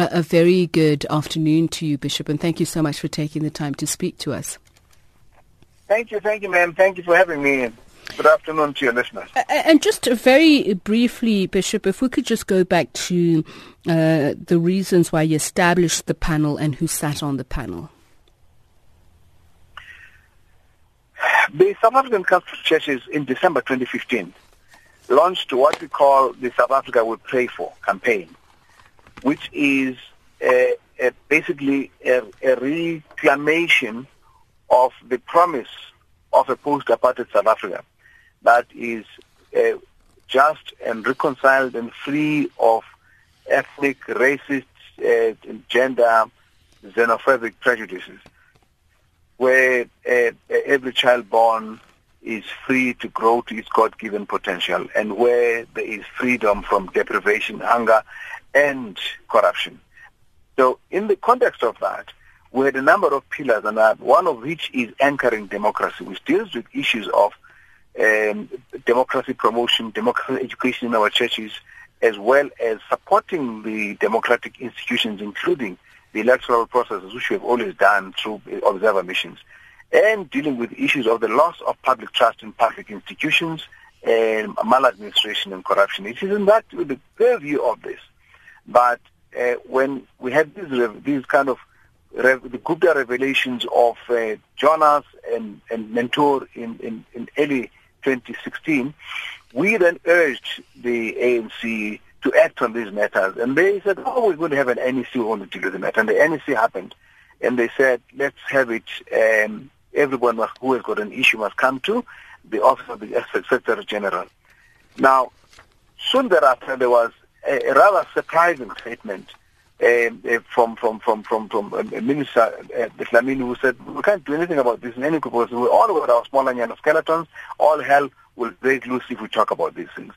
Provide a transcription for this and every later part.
A, very good afternoon to you, Bishop, and thank you so much for taking the time to speak to us. Thank you, thank you, ma'am. Thank you for having me. Good afternoon to your listeners. And just very briefly, Bishop, if we could just go back to uh, the reasons why you established the panel and who sat on the panel. The South African Catholic Churches in December 2015 launched what we call the South Africa Will Pray For campaign, which is basically a, a reclamation of the promise of a post-apartheid South Africa that is uh, just and reconciled and free of ethnic, racist, uh, gender, xenophobic prejudices, where uh, every child born is free to grow to its God-given potential and where there is freedom from deprivation, hunger, and corruption. So in the context of that, we had a number of pillars, and one of which is anchoring democracy, which deals with issues of um, democracy promotion, democracy education in our churches, as well as supporting the democratic institutions, including the electoral processes, which we have always done through observer missions, and dealing with issues of the loss of public trust in public institutions and maladministration and corruption. It is in that the purview of this. But uh, when we had these, these kind of the Gupta revelations of uh, Jonas and, and Mentor in, in, in early 2016, we then urged the ANC to act on these matters. And they said, oh, we're going to have an NEC want to with the matter. And the NEC happened. And they said, let's have it, um, everyone who has got an issue must come to the office of the Secretary General. Now, soon thereafter, there was a, rather surprising statement um, uh, from from from from from uh, Minister uh, Dlamini who said we can't do anything about this in any proposal. We all got our smallanyana skeletons. All hell will break loose if we talk about these things.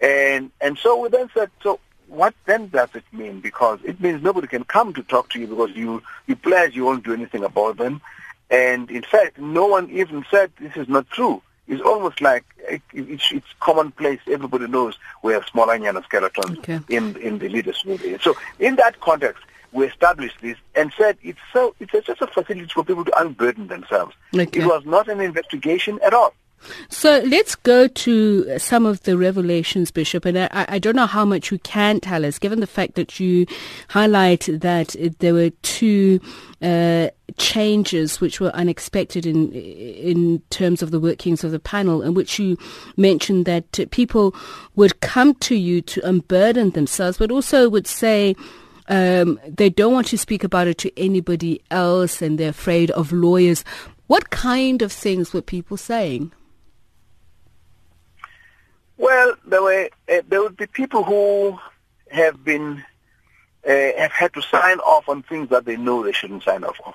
And and so we then said, so what then does it mean? Because it means nobody can come to talk to you because you you pledge you won't do anything about them. And in fact, no one even said this is not true. It's almost like it, it's, it's commonplace. Everybody knows we have smallanyana skeletons okay. in in the leaders' movement. So in that context, we established this and said it's so it's just a facility for people to unburden themselves. Okay. It was not an investigation at all. So let's go to some of the revelations, Bishop. And I, I, don't know how much you can tell us, given the fact that you highlight that there were two uh, changes which were unexpected in in terms of the workings of the panel, in which you mentioned that people would come to you to unburden themselves, but also would say. Um, they don't want to speak about it to anybody else and they're afraid of lawyers. What kind of things were people saying? Well, there were uh, there would be people who have been uh, have had to sign off on things that they know they shouldn't sign off on.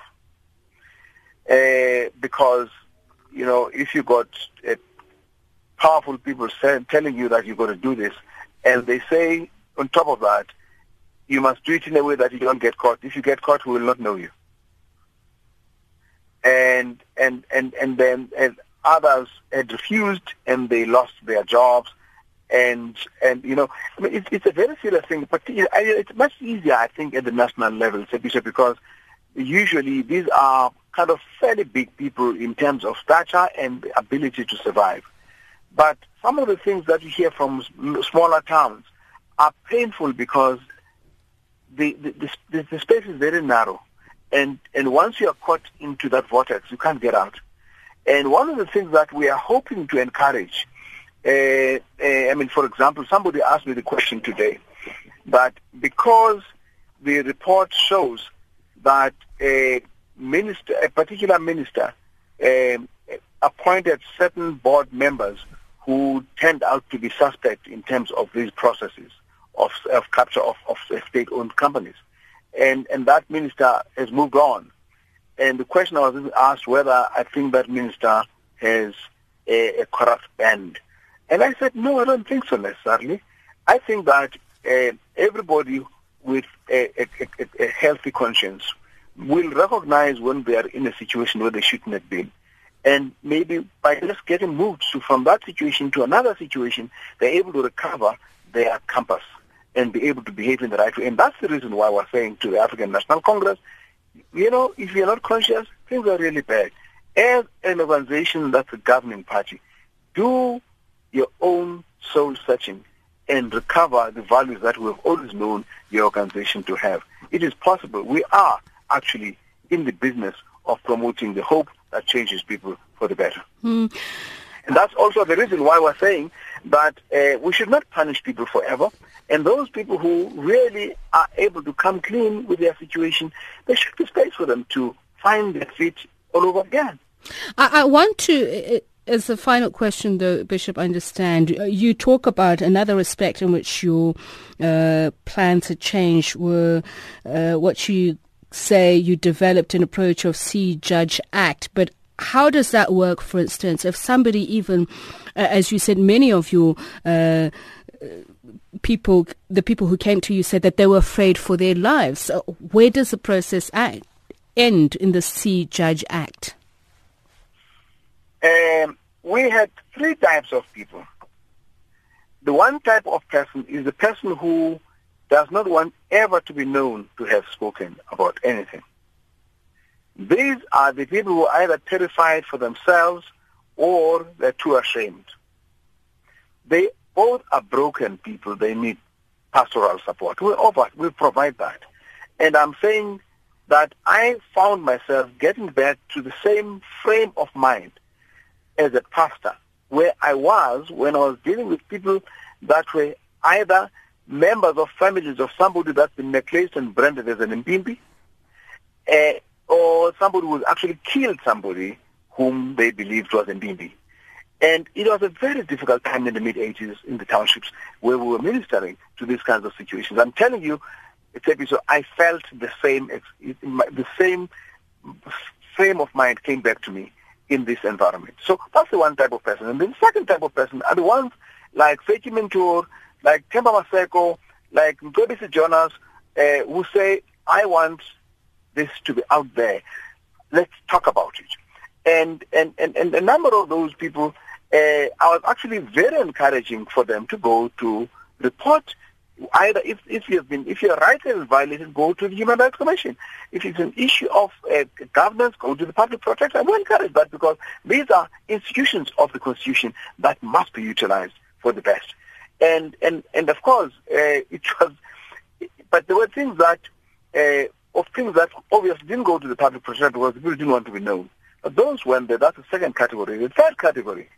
Uh, because you know if you got uh, powerful people say, telling you that you're going to do this, and they say on top of that, you must do it in a way that you don't get caught. If you get caught, we will not know you. And and and and then and Others had refused and they lost their jobs. And, and you know, I mean, it's, it's a very serious thing, but it's much easier, I think, at the national level, because usually these are kind of fairly big people in terms of stature and ability to survive. But some of the things that you hear from smaller towns are painful because the, the, the, the space is very narrow. And, and once you are caught into that vortex, you can't get out. And one of the things that we are hoping to encourage, uh, uh, I mean, for example, somebody asked me the question today that because the report shows that a minister, a particular minister, uh, appointed certain board members who turned out to be suspect in terms of these processes of, of capture of, of state-owned companies. And, and that minister has moved on and the question I was asked whether I think that minister has a, a corrupt band. And I said, no, I don't think so necessarily. I think that uh, everybody with a, a, a, healthy conscience will recognize when they are in a situation where they shouldn't have been. And maybe by just getting moved to, from that situation to another situation, they're able to recover their compass and be able to behave in the right way. And that's the reason why we're saying to the African National Congress, you know, if you're not conscious, things are really bad. As an organization that's a governing party, do your own soul searching and recover the values that we've always known your organization to have. It is possible. We are actually in the business of promoting the hope that changes people for the better. Mm. And that's also the reason why we're saying that uh, we should not punish people forever. And those people who really are able to come clean with their situation, there should be space for them to find their feet all over again. I, I want to. As a final question, though, Bishop, I understand uh, you talk about another aspect in which your uh, plan to change were uh, what you say you developed an approach of see, judge, act. But how does that work, for instance, if somebody even, uh, as you said, many of your uh, people, the people who came to you said that they were afraid for their lives. Where does the process act, end in the See Judge Act? Um, we had three types of people. The one type of person is the person who does not want ever to be known to have spoken about anything. These are the people who are either terrified for themselves or they're too ashamed. They both are broken people. They need pastoral support. We offer, we provide that. And I'm saying that I found myself getting back to the same frame of mind as a pastor where I was when I was dealing with people that were either members of families of somebody that's been necklaced and branded as an impimpi, uh, or somebody who actually killed somebody whom they believed was an impimpi. And it was a very difficult time in the mid-80s in the townships where we were ministering to these kinds of situations. I'm telling you, so I felt the same, the same frame of mind came back to me in this environment. So that's the one type of person. And then the second type of person are the ones like Vytjie Mentor, like Themba Maseko, like Mcebisi Jonas, uh, who say, I want this to be out there. Let's talk about it. And and and, and a number of those people, uh, I was actually very encouraging for them to go to report either if, if you have been if your rights have been violated, go to the Human Rights Commission. If it's an issue of uh, governance, go to the public protector. I will encourage that because these are institutions of the Constitution that must be utilized for the best. And and and of course, uh, it was, but there were things that uh, of things that obviously didn't go to the public protector because people didn't want to be known. But those went there. That's the second category. The third category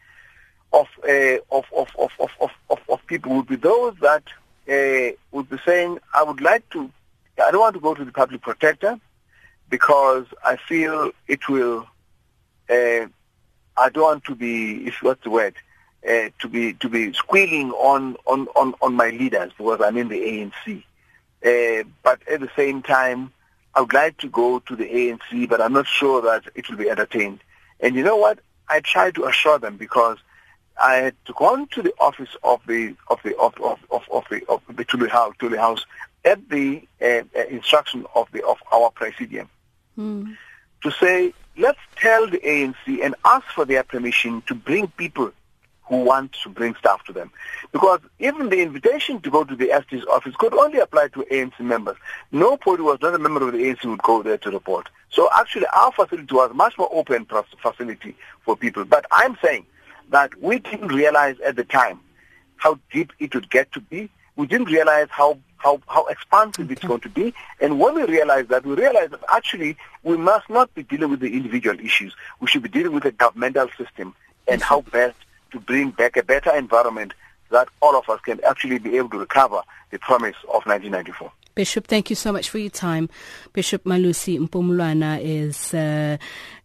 of uh, of, of, of, of, of, of people would be those that uh, would be saying, I would like to, I don't want to go to the public protector because I feel it will, uh, I don't want to be, if what's the word, uh, to be to be squealing on, on, on, on my leaders because I'm in the ANC. Uh, but at the same time, I would like to go to the ANC, but I'm not sure that it will be entertained. And you know what? I try to assure them because I had gone to the office of the of the of of of, of the of the Luthuli House, Luthuli House at the uh, uh, instruction of the of our presidium mm. to say let's tell the ANC and ask for their permission to bring people who want to bring staff to them. Because even the invitation to go to the SG's office could only apply to ANC members. Nobody was not a member of the ANC would go there to report. So actually our facility was a much more open facility for people. But I'm saying that we didn't realize at the time how deep it would get to be. We didn't realize how, how, how expansive it's going to be. And when we realized that, we realized that actually we must not be dealing with the individual issues. We should be dealing with the governmental system and how best to bring back a better environment that all of us can actually be able to recover the promise of 1994. Bishop, thank you so much for your time. Bishop Malusi Mpumlwana is, uh,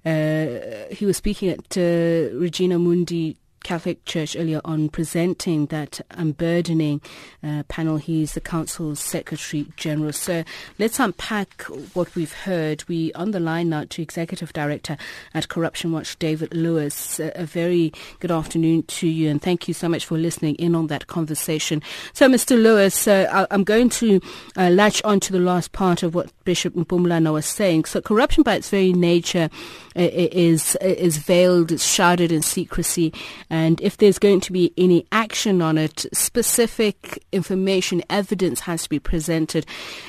uh, he was speaking at uh, Regina Mundi Catholic Church earlier on presenting that unburdening uh, panel. He's the Council's Secretary General. So let's unpack what we've heard. We on the line now to Executive Director at Corruption Watch, David Lewis. a very good afternoon to you and thank you so much for listening in on that conversation. So Mr. Lewis, uh, I'm going to uh, latch on to the last part of what Bishop Mpumlwana was saying. So corruption by its very nature uh, is, is veiled, it's shrouded in secrecy. Uh, And if there's going to be any action on it, specific information, evidence has to be presented.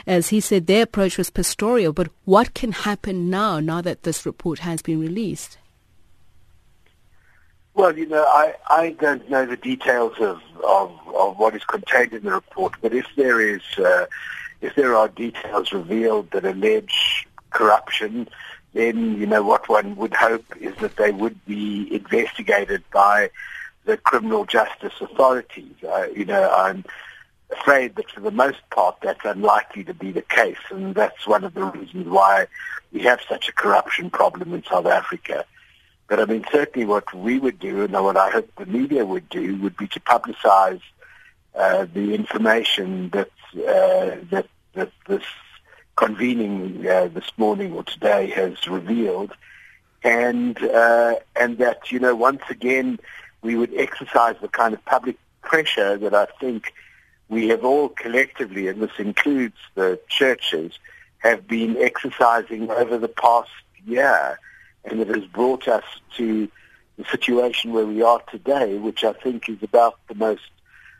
As he said, their approach was pastoral, but what can happen now, now that this report has been released? Well, you know, I, I don't know the details of, of, of what is contained in the report, but if there is, uh, if there are details revealed that allege corruption, then, you know, what one would hope is that they would be investigated by the criminal justice authorities. Uh, you know, I'm afraid that for the most part that's unlikely to be the case, and that's one of the reasons why we have such a corruption problem in South Africa. But I mean, certainly what we would do, and what I hope the media would do, would be to publicize uh, the information that uh, that that this convening uh, this morning or today has revealed, and uh, and that you know once again we would exercise the kind of public pressure that I think we have all collectively, and this includes the churches, have been exercising over the past year. And it has brought us to the situation where we are today, which I think is about the most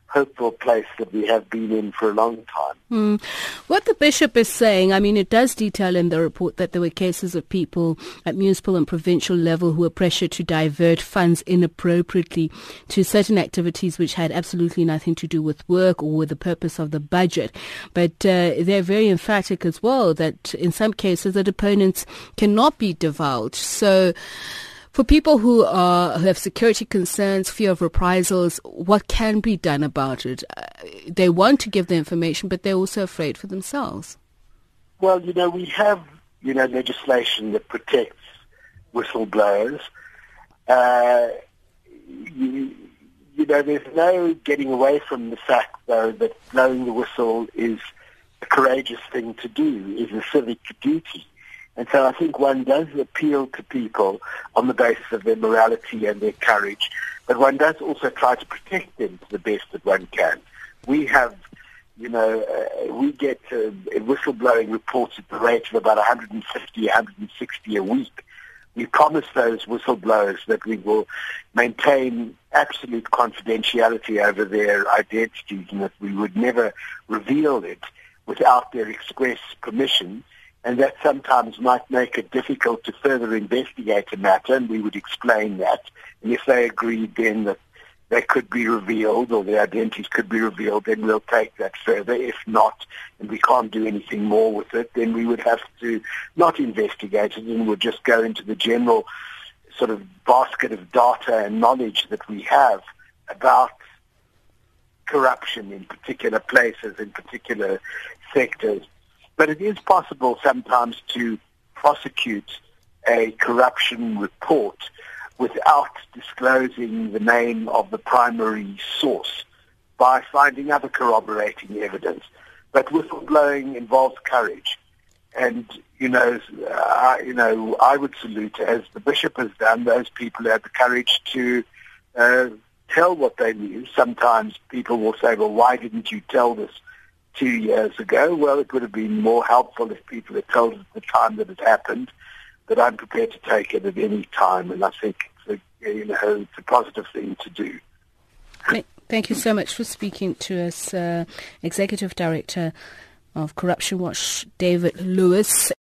hopeful place that we have been in for a long time. Mm. What the bishop is saying, I mean, it does detail in the report that there were cases of people at municipal and provincial level who were pressured to divert funds inappropriately to certain activities which had absolutely nothing to do with work or with the purpose of the budget. But uh, they're very emphatic as well that in some cases the opponents cannot be divulged. So for people who are who have security concerns, fear of reprisals, what can be done about it? Uh, they want to give the information, but they're also afraid for themselves. Well, you know, we have you know legislation that protects whistleblowers. Uh, you, you know, there's no getting away from the fact, though, that blowing the whistle is a courageous thing to do, is a civic duty. And so I think one does appeal to people on the basis of their morality and their courage, but one does also try to protect them to the best that one can. We have, you know, uh, we get uh, whistleblowing reports at the rate of about 150, 160 a week. We promise those whistleblowers that we will maintain absolute confidentiality over their identities and that we would never reveal it without their express permission and that sometimes might make it difficult to further investigate a matter, and we would explain that. And if they agreed then that they could be revealed or their identities could be revealed, then we'll take that further. If not, and we can't do anything more with it, then we would have to not investigate it and we'll just go into the general sort of basket of data and knowledge that we have about corruption in particular places, in particular sectors. But it is possible sometimes to prosecute a corruption report without disclosing the name of the primary source by finding other corroborating evidence. But whistleblowing involves courage. And, you know, uh, you know, I would salute, as the bishop has done, those people who had the courage to uh, tell what they knew. Sometimes people will say, well, why didn't you tell this two years ago. Well, it would have been more helpful if people had told us at the time that it happened. But I'm prepared to take it at any time, and I think it's a, you know, it's a positive thing to do. Thank you so much for speaking to us, uh, Executive Director of Corruption Watch, David Lewis.